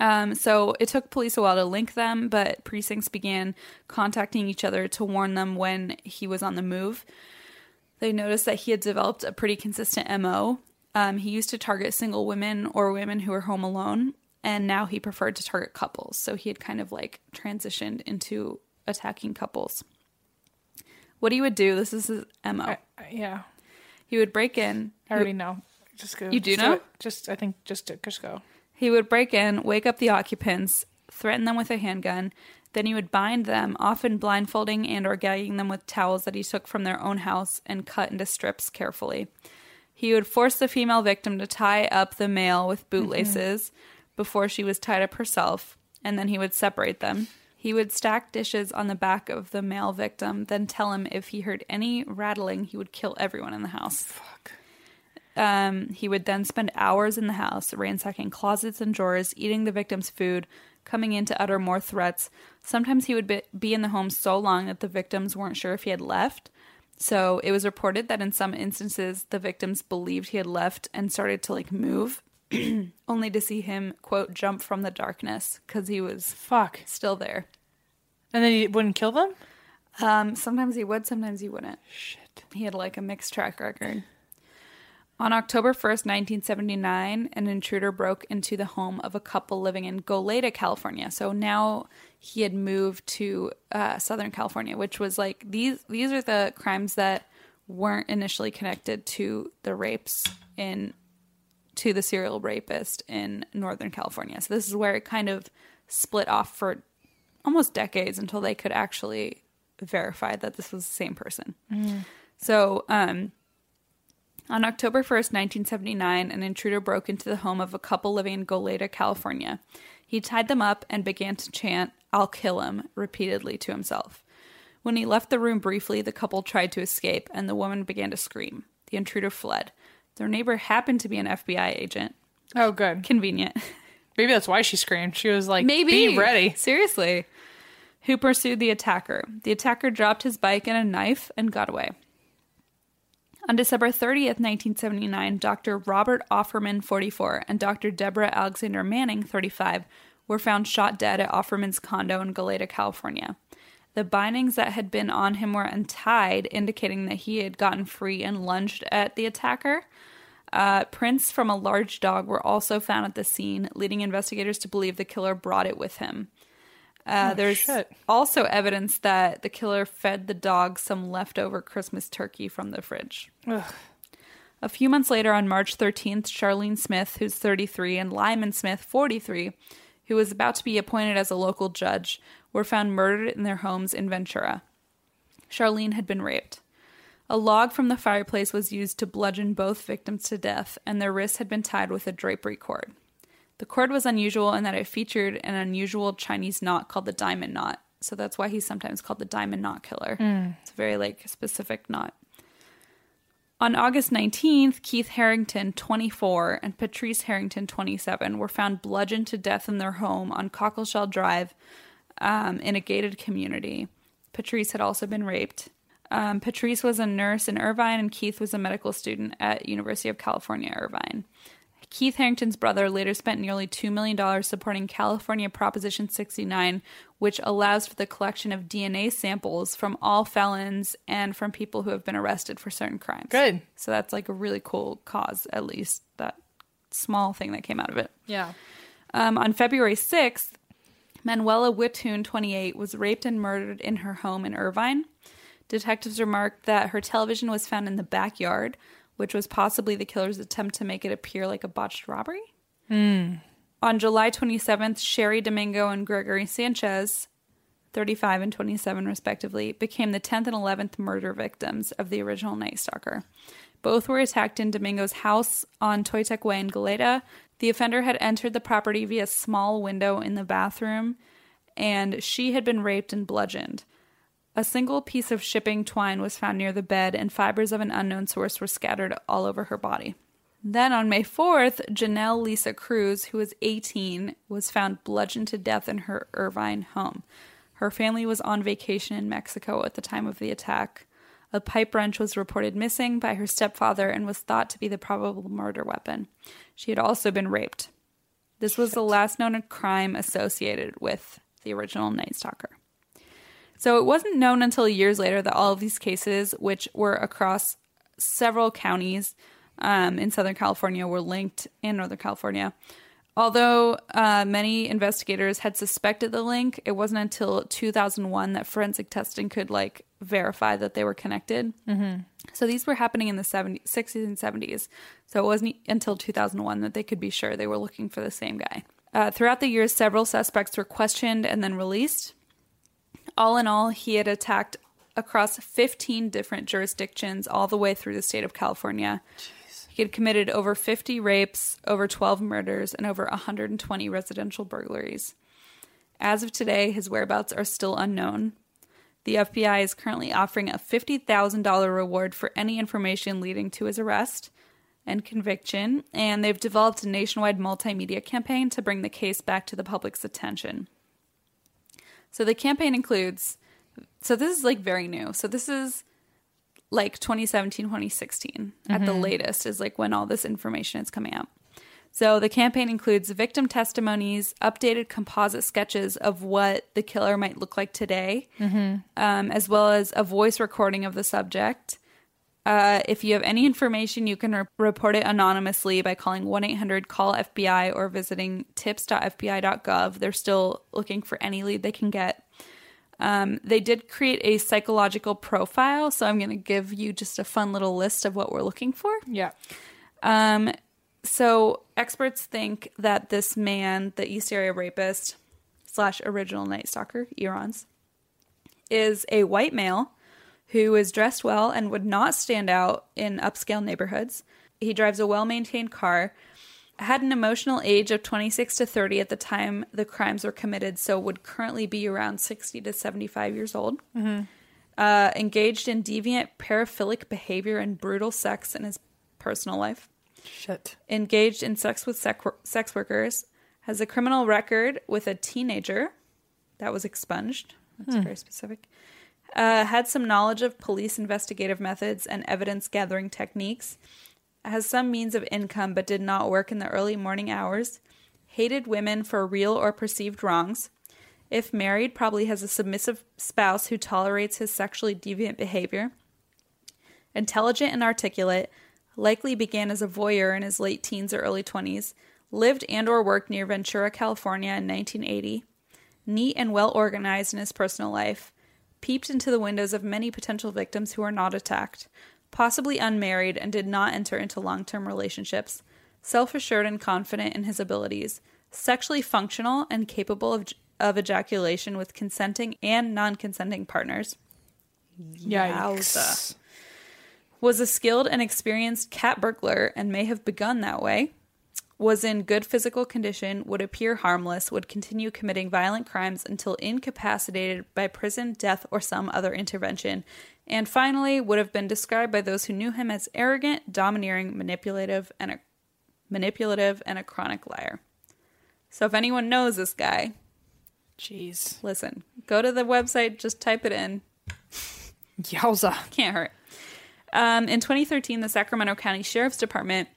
Um, so it took police a while to link them, but precincts began contacting each other to warn them when he was on the move. They noticed that he had developed a pretty consistent MO. Um, he used to target single women or women who were home alone, and now he preferred to target couples. So he had kind of like transitioned into attacking couples. What he would do, this is his MO. I, I- yeah. He would break in. I already know. Just go. You do just know? it. Just I think just just go. He would break in, wake up the occupants, threaten them with a handgun. Then he would bind them, often blindfolding and or gagging them with towels that he took from their own house and cut into strips carefully. He would force the female victim to tie up the male with bootlaces before she was tied up herself, and then he would separate them. He would stack dishes on the back of the male victim, then tell him if he heard any rattling, he would kill everyone in the house. Fuck. Um, he would then spend hours in the house, ransacking closets and drawers, eating the victim's food, coming in to utter more threats. Sometimes he would be, be in the home so long that the victims weren't sure if he had left. So it was reported that in some instances, the victims believed he had left and started to like move, only to see him, quote, jump from the darkness because he was Fuck. still there. And then he wouldn't kill them. Um, sometimes he would, sometimes he wouldn't. Shit. He had like a mixed track record. On October 1st, 1979, an intruder broke into the home of a couple living in Goleta, California. So now he had moved to uh, Southern California, which was like these these are the crimes that weren't initially connected to the rapes in to the serial rapist in Northern California. So this is where it kind of split off for almost decades until they could actually verify that this was the same person. So, um, on October 1st, 1979, an intruder broke into the home of a couple living in Goleta, California. He tied them up and began to chant, I'll kill him, repeatedly to himself. When he left the room briefly, the couple tried to escape, and the woman began to scream. The intruder fled. Their neighbor happened to be an FBI agent. Oh, good. Convenient. Maybe that's why she screamed. She was like, Maybe. be ready. Seriously. Who pursued the attacker? The attacker dropped his bike and a knife and got away. On December 30th, 1979, Dr. Robert Offerman, 44, and Dr. Deborah Alexander Manning, 35, were found shot dead at Offerman's condo in Goleta, California. The bindings that had been on him were untied, indicating that he had gotten free and lunged at the attacker. Uh, prints from a large dog were also found at the scene, leading investigators to believe the killer brought it with him. Uh, there's shit. also evidence that the killer fed the dog some leftover Christmas turkey from the fridge. Ugh. A few months later, on March 13th, Charlene Smith, who's 33, and Lyman Smith, 43, who was about to be appointed as a local judge, were found murdered in their homes in Ventura. Charlene had been raped. A log from the fireplace was used to bludgeon both victims to death, and their wrists had been tied with a drapery cord. The cord was unusual in that it featured an unusual Chinese knot called the diamond knot. So that's why he's sometimes called the diamond knot killer. It's a very like specific knot. On August 19th, Keith Harrington, 24, and Patrice Harrington, 27, were found bludgeoned to death in their home on Cockleshell Drive um, in a gated community. Patrice had also been raped. Um, Patrice was a nurse in Irvine, and Keith was a medical student at University of California, Irvine. Keith Harrington's brother later spent nearly $2 million supporting California Proposition 69, which allows for the collection of DNA samples from all felons and from people who have been arrested for certain crimes. Good. So that's like a really cool cause, at least that small thing that came out of it. Yeah. Um, on February 6th, Manuela Witthuhn, 28, was raped and murdered in her home in Irvine. Detectives remarked that her television was found in the backyard, which was possibly the killer's attempt to make it appear like a botched robbery. Hmm. On July 27th, Cheri Domingo and Gregory Sanchez, 35 and 27 respectively, became the 10th and 11th murder victims of the original Night Stalker. Both were attacked in Domingo's house on Toltec Way in Goleta. The offender had entered the property via a small window in the bathroom, and she had been raped and bludgeoned. A single piece of shipping twine was found near the bed, and fibers of an unknown source were scattered all over her body. Then on May 4th, Janelle Lisa Cruz, who was 18, was found bludgeoned to death in her Irvine home. Her family was on vacation in Mexico at the time of the attack. A pipe wrench was reported missing by her stepfather and was thought to be the probable murder weapon. She had also been raped. This was the last known crime associated with the original Night Stalker. So it wasn't known until years later that all of these cases, which were across several counties um, in Southern California, were linked in Northern California. Although uh, many investigators had suspected the link, it wasn't until 2001 that forensic testing could like verify that they were connected. Mm-hmm. So these were happening in the 70s, 60s and 70s. So it wasn't until 2001 that they could be sure they were looking for the same guy. Uh, throughout the years, several suspects were questioned and then released. All in all, he had attacked across 15 different jurisdictions all the way through the state of California. He had committed over 50 rapes, over 12 murders, and over 120 residential burglaries. As of today, his whereabouts are still unknown. The FBI is currently offering a $50,000 reward for any information leading to his arrest and conviction, and they've developed a nationwide multimedia campaign to bring the case back to the public's attention. So the campaign includes so this is like very new. So this is like 2017 2016 at the latest is like when all this information is coming out. So the campaign includes victim testimonies, updated composite sketches of what the killer might look like today, um, as well as a voice recording of the subject. Uh, if you have any information, you can re- report it anonymously by calling 1 800 CALL FBI or visiting tips.fbi.gov. They're still looking for any lead they can get. Um, they did create a psychological profile, so I'm going to give you just a fun little list of what we're looking for. Yeah. Um, so experts think that this man, the East Area rapist slash original Night Stalker, EARONS, is a white male who is dressed well and would not stand out in upscale neighborhoods. He drives a well maintained car, had an emotional age of 26 to 30 at the time the crimes were committed, so would currently be around 60 to 75 years old. Uh, engaged in deviant paraphilic behavior and brutal sex in his personal life Shit. engaged in sex with sec- sex workers, has a criminal record with a teenager that was expunged. That's very specific. Uh, had some knowledge of police investigative methods and evidence gathering techniques. Has some means of income but did not work in the early morning hours. Hated women for real or perceived wrongs. If married, probably has a submissive spouse who tolerates his sexually deviant behavior intelligent and articulate, likely began as a voyeur in his late teens or early 20s, lived and or worked near Ventura, California in 1980, neat and well organized in his personal life, peeped into the windows of many potential victims who were not attacked, possibly unmarried and did not enter into long-term relationships, self-assured and confident in his abilities, sexually functional and capable of, of ejaculation with consenting and non-consenting partners. Yikes. was a skilled and experienced cat burglar and may have begun that way, was in good physical condition, would appear harmless, would continue committing violent crimes until incapacitated by prison, death, or some other intervention, and finally would have been described by those who knew him as arrogant, domineering, manipulative, and a manipulative and a chronic liar. So if anyone knows this guy, Jeez. listen, go to the website, just type it in, Yowza. can't hurt. Um, in 2013, the Sacramento County Sheriff's Department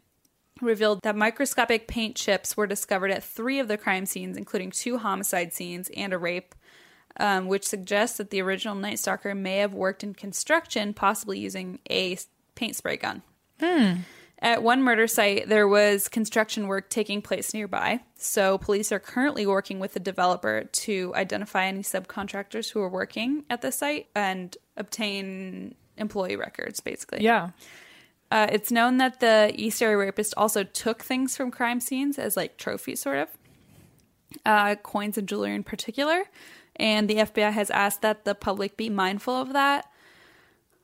revealed that microscopic paint chips were discovered at three of the crime scenes, including two homicide scenes and a rape, um, which suggests that the original Night Stalker may have worked in construction, possibly using a paint spray gun. At one murder site, there was construction work taking place nearby. So, police are currently working with the developer to identify any subcontractors who are working at the site and obtain employee records, basically. Yeah. Uh, it's known that the East Area rapist also took things from crime scenes as like trophies, sort of, uh, coins and jewelry in particular. And the FBI has asked that the public be mindful of that.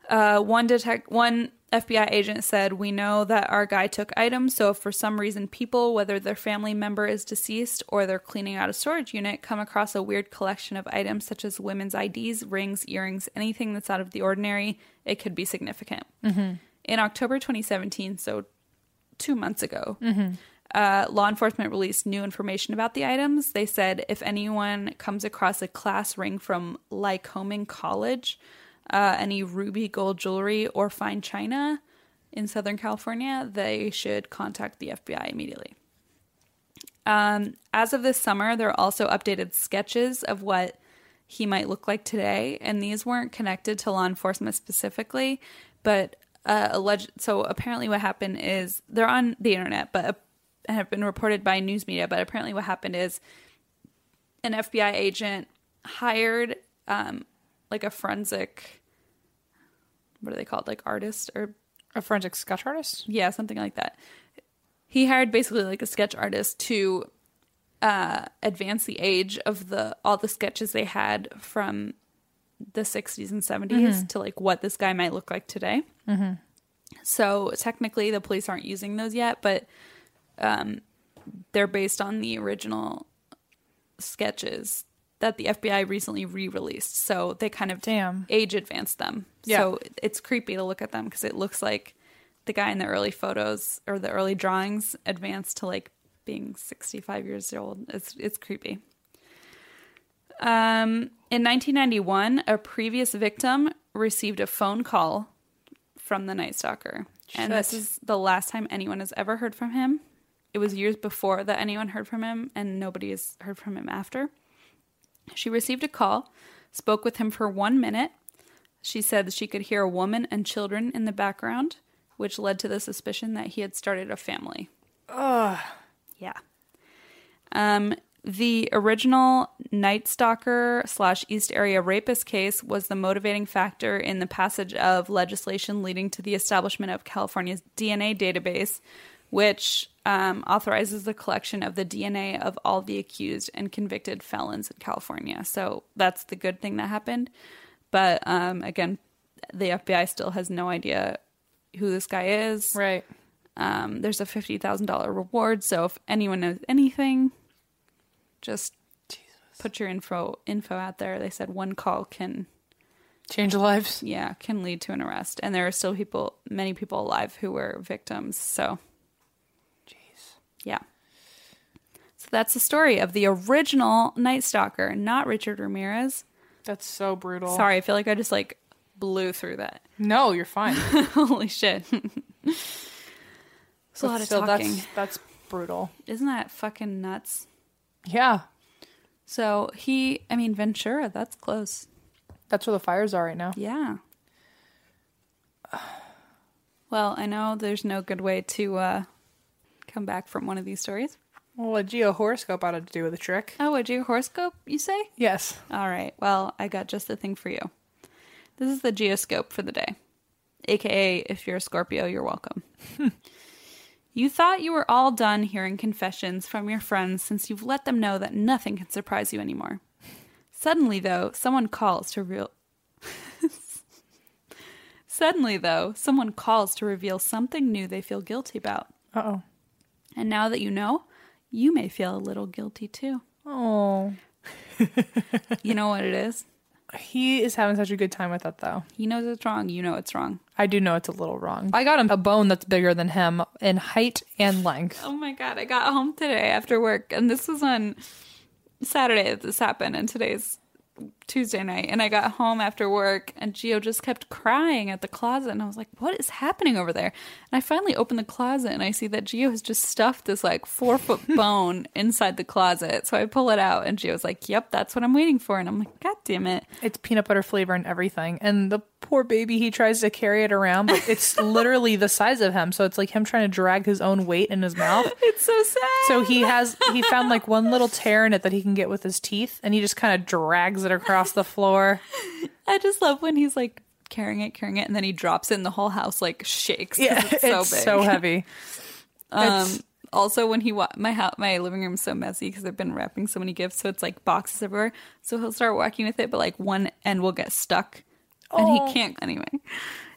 Uh, one detect one FBI agent said, "We know that our guy took items, so if for some reason people, whether their family member is deceased or they're cleaning out a storage unit, come across a weird collection of items such as women's IDs, rings, earrings, anything that's out of the ordinary, it could be significant." In October 2017, so two months ago, uh, law enforcement released new information about the items. They said if anyone comes across a class ring from Lycoming College, uh, any ruby gold jewelry or fine china in Southern California, they should contact the FBI immediately. Um, as of this summer, there are also updated sketches of what he might look like today, and these weren't connected to law enforcement specifically, but uh, alleged. So apparently, what happened is they're on the internet, but uh, have been reported by news media. But apparently, what happened is an FBI agent hired um, like a forensic. What are they called? Like artist or A forensic sketch artist? yeah, something like that. He hired basically like a sketch artist to uh, advance the age of the all the sketches they had from the 60s and 70s to like what this guy might look like today. So technically, the police aren't using those yet, but um, they're based on the original sketches that the FBI recently re-released. So they kind of Damn. age advanced them. Yeah. So it's creepy to look at them because it looks like the guy in the early photos or the early drawings advanced to like being 65 years old. It's it's creepy. Um, in 1991, a previous victim received a phone call from the Night Stalker, and this is the last time anyone has ever heard from him. it was years before that anyone heard from him, and nobody has heard from him after. She received a call, spoke with him for one minute. She said she could hear a woman and children in the background, which led to the suspicion that he had started a family. Ugh. Yeah. Um, the original Night Stalker slash East Area Rapist case was the motivating factor in the passage of legislation leading to the establishment of California's DNA database, which um, authorizes the collection of the DNA of all the accused and convicted felons in California. So that's the good thing that happened. But um, again, the FBI still has no idea who this guy is. Right. Um, there's a fifty thousand dollar reward. So if anyone knows anything, just put your info info out there. They said one call can Change lives. yeah can lead to an arrest, and there are still people, many people alive who were victims. So, Jeez. yeah. So that's the story of the original Night Stalker, not Richard Ramirez. That's so brutal. Sorry, I feel like I just like blew through that. No, you're fine. Holy shit! It's a lot of talking. That's, that's brutal. Isn't that fucking nuts? Yeah. So he, I mean, Ventura, that's close. That's where the fires are right now. Yeah. Well, I know there's no good way to uh, come back from one of these stories. Well, a geo horoscope ought to do with a trick. Oh, a geohoroscope, you say? Yes. All right. Well, I got just the thing for you. This is the geoscope for the day. AKA, if you're a Scorpio, you're welcome. you thought you were all done hearing confessions from your friends since you've let them know that nothing can surprise you anymore. Suddenly, though, someone calls to reveal. Suddenly, though, someone calls to reveal something new they feel guilty about. Uh oh. And now that you know, you may feel a little guilty too. Oh. You know what it is? He is having such a good time with it, though. He knows it's wrong. You know it's wrong. I do know it's a little wrong. I got him a bone that's bigger than him in height and length. Oh my god, I got home today after work, and this was on Saturday that this happened, and today's Tuesday night. And I got home after work, and Gio just kept crying at the closet, and I was like, "What is happening over there?" And I finally opened the closet, and I see that Gio has just stuffed this like four foot bone inside the closet. So I pull it out, and Gio's like, "Yep, that's what I'm waiting for." And I'm like, "God damn it!" It's peanut butter flavor and everything. And the poor baby, he tries to carry it around, but it's literally the size of him. So it's like him trying to drag his own weight in his mouth. It's so sad. So he has he found like one little tear in it that he can get with his teeth, and he just kind of drags it across the floor. I just love when he's like carrying it, carrying it, and then he drops it, and the whole house like shakes. Yeah, it's so big. so heavy. Um, It's- also, when he wa- my house, my living room's so messy because I've been wrapping so many gifts, so it's like boxes everywhere. So he'll start walking with it, but like one end will get stuck, and Oh. he can't anyway.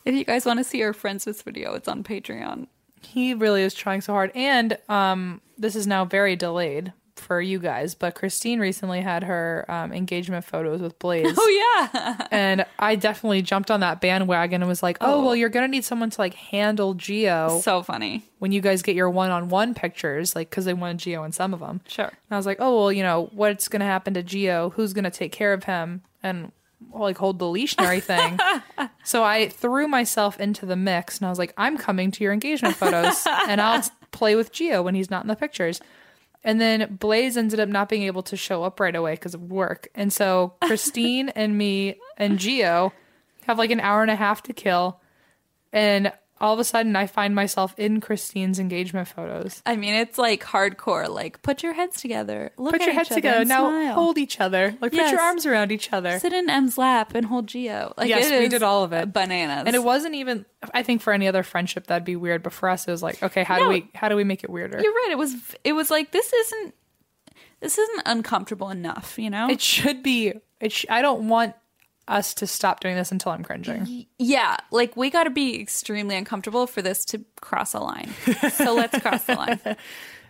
If you guys want to see our friends with video, it's on Patreon. He really is trying so hard. And um, this is now very delayed for you guys, but Christine recently had her um, engagement photos with Blaze. Oh yeah, and I definitely jumped on that bandwagon and was like, oh, Oh. well, you're to need someone to like handle Gio so funny. when you guys get your one on one pictures, like, because they wanted Gio in some of them. Sure. And I was like, oh, well, you know, what's to happen to Gio? Who's to take care of him and like hold the leash and everything? so I threw myself into the mix and I was like, I'm coming to your engagement photos and I'll play with Gio when he's not in the pictures. And then Blaze ended up not being able to show up right away because of work. And so Christine and me and Gio have like an hour and a half to kill. And all of a sudden, I find myself in Christine's engagement photos. I mean, it's like hardcore. Like, put your heads together. Look Put your heads together. Now smile. hold each other. Like, put your arms around each other. Sit in Em's lap and hold Gio. Like, Yes, we did all of it. Bananas. And it wasn't even. I think for any other friendship that'd be weird, but for us, it was like, okay, how No. do we how do we make it weirder? You're right. It was. It was like this isn't. This isn't uncomfortable enough. You know. It should be. It. Sh- I don't want us to stop doing this until I'm cringing. yeah. Like we got to be extremely uncomfortable for this to cross a line. So let's cross the line. And,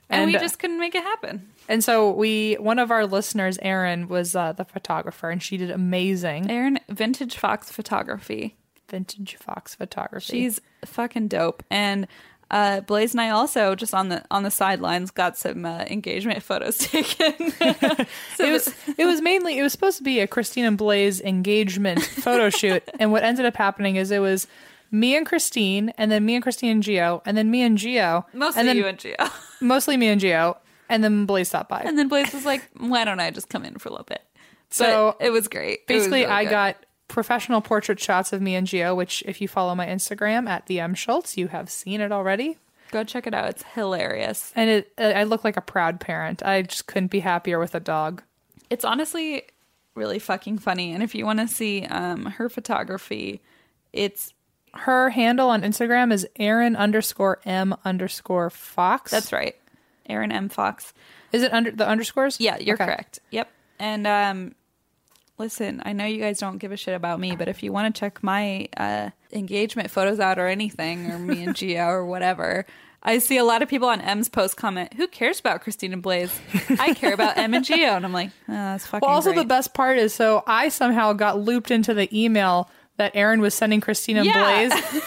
And, we uh, just couldn't make it happen. And so we, one of our listeners, Erin, was uh, the photographer, and she did amazing. Erin, Vintage Fox Photography. Vintage Fox photography. She's fucking dope. And uh, Blaze and I also just on the on the sidelines got some uh, engagement photos taken. so it was it was mainly it was supposed to be a Christine and Blaze engagement photo shoot, and what ended up happening is it was me and Christine, and then me and Christine and Gio, and then me and Gio, mostly and then you and Gio. mostly me and Gio, and then Blaze stopped by. And then Blaze was like, "Why don't I just come in for a little bit?" So, it was great. It was Basically, really I good. got professional portrait shots of me and Gio, which if you follow my Instagram at the Em Schulz, you have seen it already. go check it out. It's hilarious. And it, I look like a proud parent. I just couldn't be happier with a dog. It's honestly really fucking funny. And if you want to see um, her photography, it's Her handle on Instagram is Erin underscore M underscore Fox. that's right, Erin M Fox. Is it under the underscores? Yeah, you're Okay. correct. Yep. And um listen, I know you guys don't give a shit about me, but if you want to check my uh engagement photos out or anything or me and Gio or whatever, I see a lot of people on Em's post comment, "Who cares about Christina Blaze? I care about Em and Gio." And I'm like, oh, "That's fucking Well, also great. the best part is so I somehow got looped into the email that Erin was sending Christina Yeah. Blaze.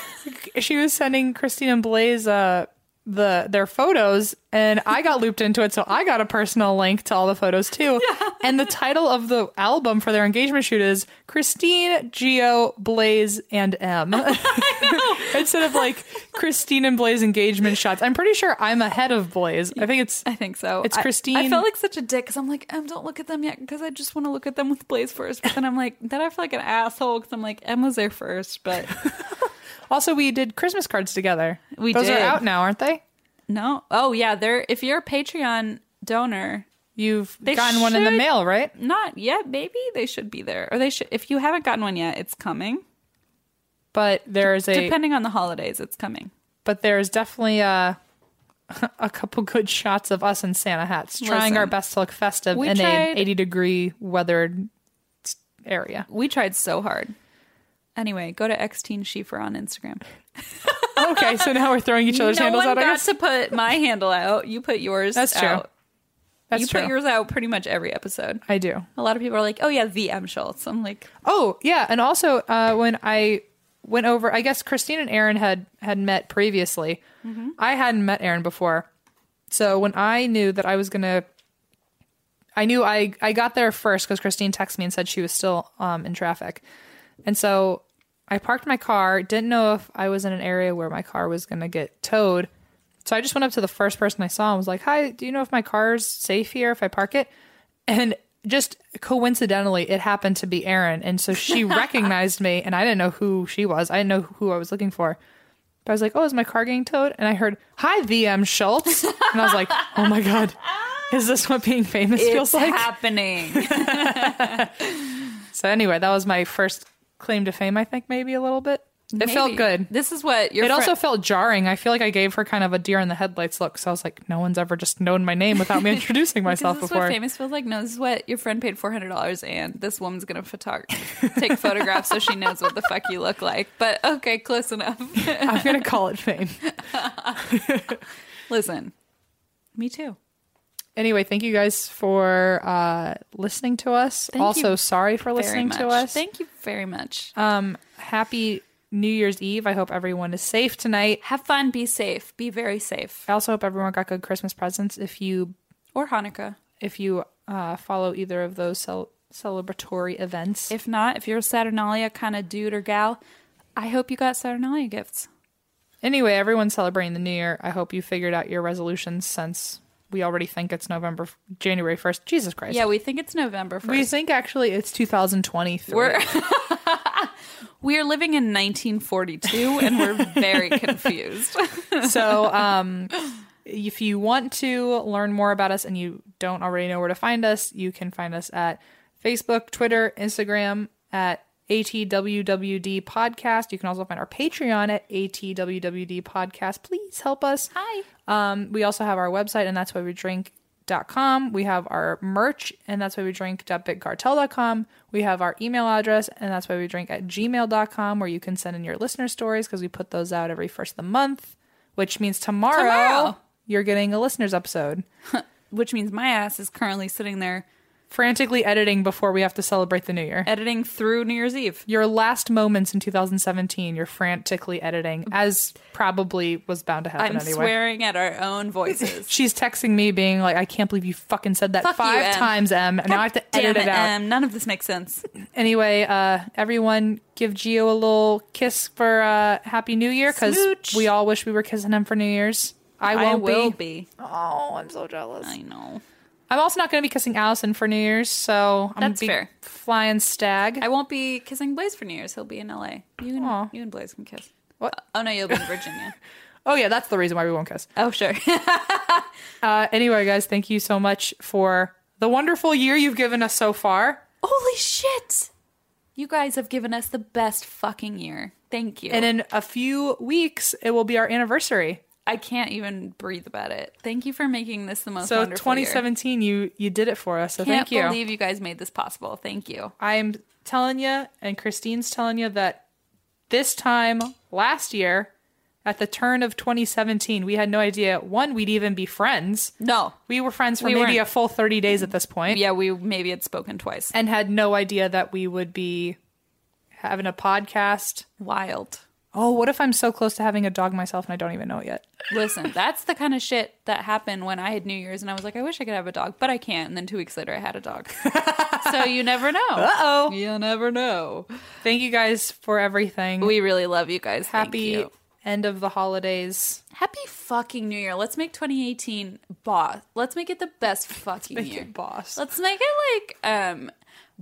she was sending Christina Blaze uh the their photos and I got looped into it so I got a personal link to all the photos too. Yeah. And the title of the album for their engagement shoot is Christine, Gio, Blaze and Em. Oh, Instead of like Christine and Blaze engagement shots. I'm pretty sure I'm ahead of Blaze. I think it's I think so. It's I- Christine- I, felt like such a dick because I'm like, Em, don't look at them yet because I just want to look at them with Blaze first. But then I'm like, then I feel like an asshole because I'm like, Em was there first, but also we did Christmas cards together. We Those did. are out now, aren't they? no. Oh yeah, they're if you're a Patreon donor, You've They gotten one in the should- mail, right? not yet. Maybe they should be there, or they should. If you haven't gotten one yet, it's coming. But there's a Depending on the holidays, it's coming. but there's definitely a a couple good shots of us in Santa hats, trying Listen, our best to look festive we in tried- an 80 degree weathered s- area. We tried so hard. Anyway, go to Xtine Schiefer on Instagram. Okay, so now we're throwing each other's no handles one out. I got to put my handle out. You put yours. That's true. out. that's you true. put yours out pretty much every episode. I do. A lot of people are like, "Oh yeah, the Em Schulz." I'm like, Oh yeah, and also uh, when I went over, I guess Christine and Erin had had met previously. Mm-hmm. I hadn't met Erin before, so when I knew that I was gonna, I knew I I got there first because Christine texted me and said she was still um, in traffic, and so I parked my car. Didn't know if I was in an area where my car was gonna get towed. So I just went up to the first person I saw and was like, "Hi, do you know if my car's safe here if I park it?" And just coincidentally, it happened to be Erin, and so she recognized me, and I didn't know who she was. I didn't know who I was looking for. But I was like, "Oh, is my car getting towed?" And I heard, "Hi, VM Schulz," and I was like, "Oh my god, is this what being famous feels "It's like?" happening." so anyway, that was my first claim to fame. I think maybe a little bit. It felt good. This is what your It also felt jarring. I feel like I gave her kind of a deer in the headlights look. So I was like, no one's ever just known my name without me introducing myself this before. what famous feels like? No, this is what your friend paid four hundred dollars, and this woman's gonna photog- take photographs so she knows what the fuck you look like. But okay, close enough. I'm gonna call it fame. Listen, me too. Anyway, thank you guys for uh, listening to us. Thank also, you sorry for listening to us. Thank you very much. um, happy New Year's Eve. I hope everyone is safe tonight. Have fun. Be safe. Be very safe. I also hope everyone got good Christmas presents. If you Or Hanukkah. if you uh, follow either of those cel- celebratory events, If not, if you're a Saturnalia kind of dude or gal, I hope you got Saturnalia gifts. Anyway, everyone's celebrating the new year. I hope you figured out your resolutions since we already think it's November, January 1st. Jesus Christ. Yeah, we think it's November 1st. We think actually it's 2023. We're we are living in 1942 and we're very confused. so, um, if you want to learn more about us and you don't already know where to find us, you can find us at Facebook, Twitter, Instagram at ATWWD Podcast. You can also find our Patreon at ATWWD Podcast. Please help us. Hi. Um, we also have our website, and that's why we drink.com. We have our merch, and that's why we drink.bitcartel.com. We have our email address, and that's why we drink at gmail.com, where you can send in your listener stories because we put those out every first of the month, which means tomorrow, Tomorrow. you're getting a listener's episode. Which means my ass is currently sitting there Frantically editing before we have to celebrate the new year. editing through New Year's Eve. Your last moments in 2017, you're frantically editing, as probably was bound to happen I'm anyway. swearing at our own voices. She's texting me being like, I can't believe you fucking said that Fuck you, five Em. times, Em. And now I have to Damn edit it, it out. Em. None of this makes sense. Anyway, uh, everyone give Gio a little kiss for uh, Happy New Year because Smooch. we all wish we were kissing him for New Year's. I won't will be. be. Oh, I'm so jealous. I know. I'm also not going to be kissing Allison for New Year's, so I'm That's be fair. flying stag. I won't be kissing Blaze for New Year's. He'll be in LA. You and Aw. you and Blaze can kiss. What? Oh no, you'll be in Virginia. oh yeah, that's the reason why we won't kiss. oh sure. Uh, anyway, guys, thank you so much for the wonderful year you've given us so far. Holy shit! You guys have given us the best fucking year. Thank you. And in a few weeks, it will be our anniversary. I can't even breathe about it. Thank you for making this the most So wonderful year. 2017, you you did it for us. So Can't thank you. believe you guys made this possible. Thank you. I'm telling you, and Christine's telling you that this time last year, at the turn of 2017, we had no idea one we'd even be friends. No. We were friends for We maybe weren't. a full 30 days at this point, Yeah, we maybe had spoken twice. and had no idea that we would be having a podcast. Wild. Oh, what if I'm so close to having a dog myself and I don't even know it yet? Listen, that's the kind of shit that happened when I had New Year's and I was like, I wish I could have a dog, but I can't. And then two weeks later, I had a dog. so you never know. Uh oh. You never know. Thank you guys for everything. We really love you guys. Happy you. end of the holidays. Happy fucking New Year. Let's make 2018 boss. Let's make it the best fucking Thank year. boss. Let's make it like um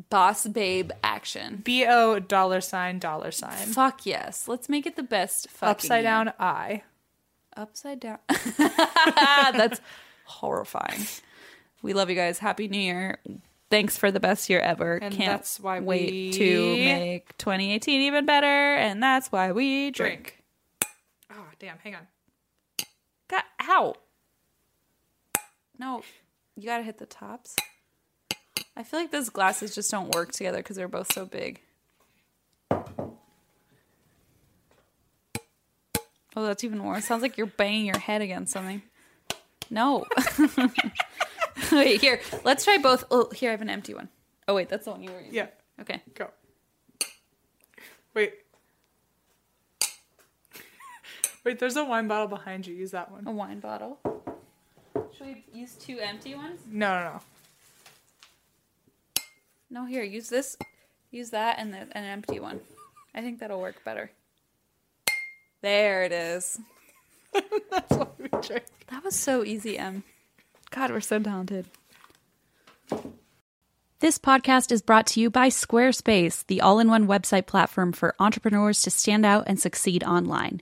boss babe action. B O dollar sign dollar sign. Fuck yes. Let's make it the best fucking Upside down I. Upside down. That's horrifying. We love you guys. Happy New Year. Thanks for the best year ever. And Can't that's why wait we- to make 2018 even better. And that's why we drink. Drink. Oh, damn. Hang on. God, out. No, you gotta hit the tops. I feel like those glasses just don't work together because they're both so big. Oh, that's even worse. Sounds like you're banging your head against something. No. wait, here. Let's try both. Oh, here, I have an empty one. Oh, wait, that's the one you were using. Yeah. Okay. Go. Wait. Wait, there's a wine bottle behind you. Use that one. A wine bottle. Should we use two empty ones? No, no, no. No, here, use this. Use that and the, an empty one. I think that'll work better. There it is. That's why we drink. That was so easy, Em. God, we're so talented. This podcast is brought to you by Squarespace, the all in one website platform for entrepreneurs to stand out and succeed online.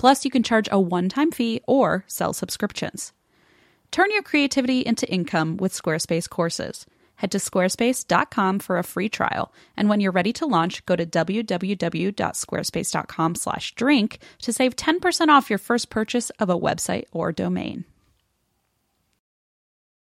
Plus, you can charge a one time fee or sell subscriptions. Turn your creativity into income with Squarespace courses. Head to squarespace.com for a free trial, and when you're ready to launch, go to www.squarespace.com/drink to save 10% off your first purchase of a website or domain.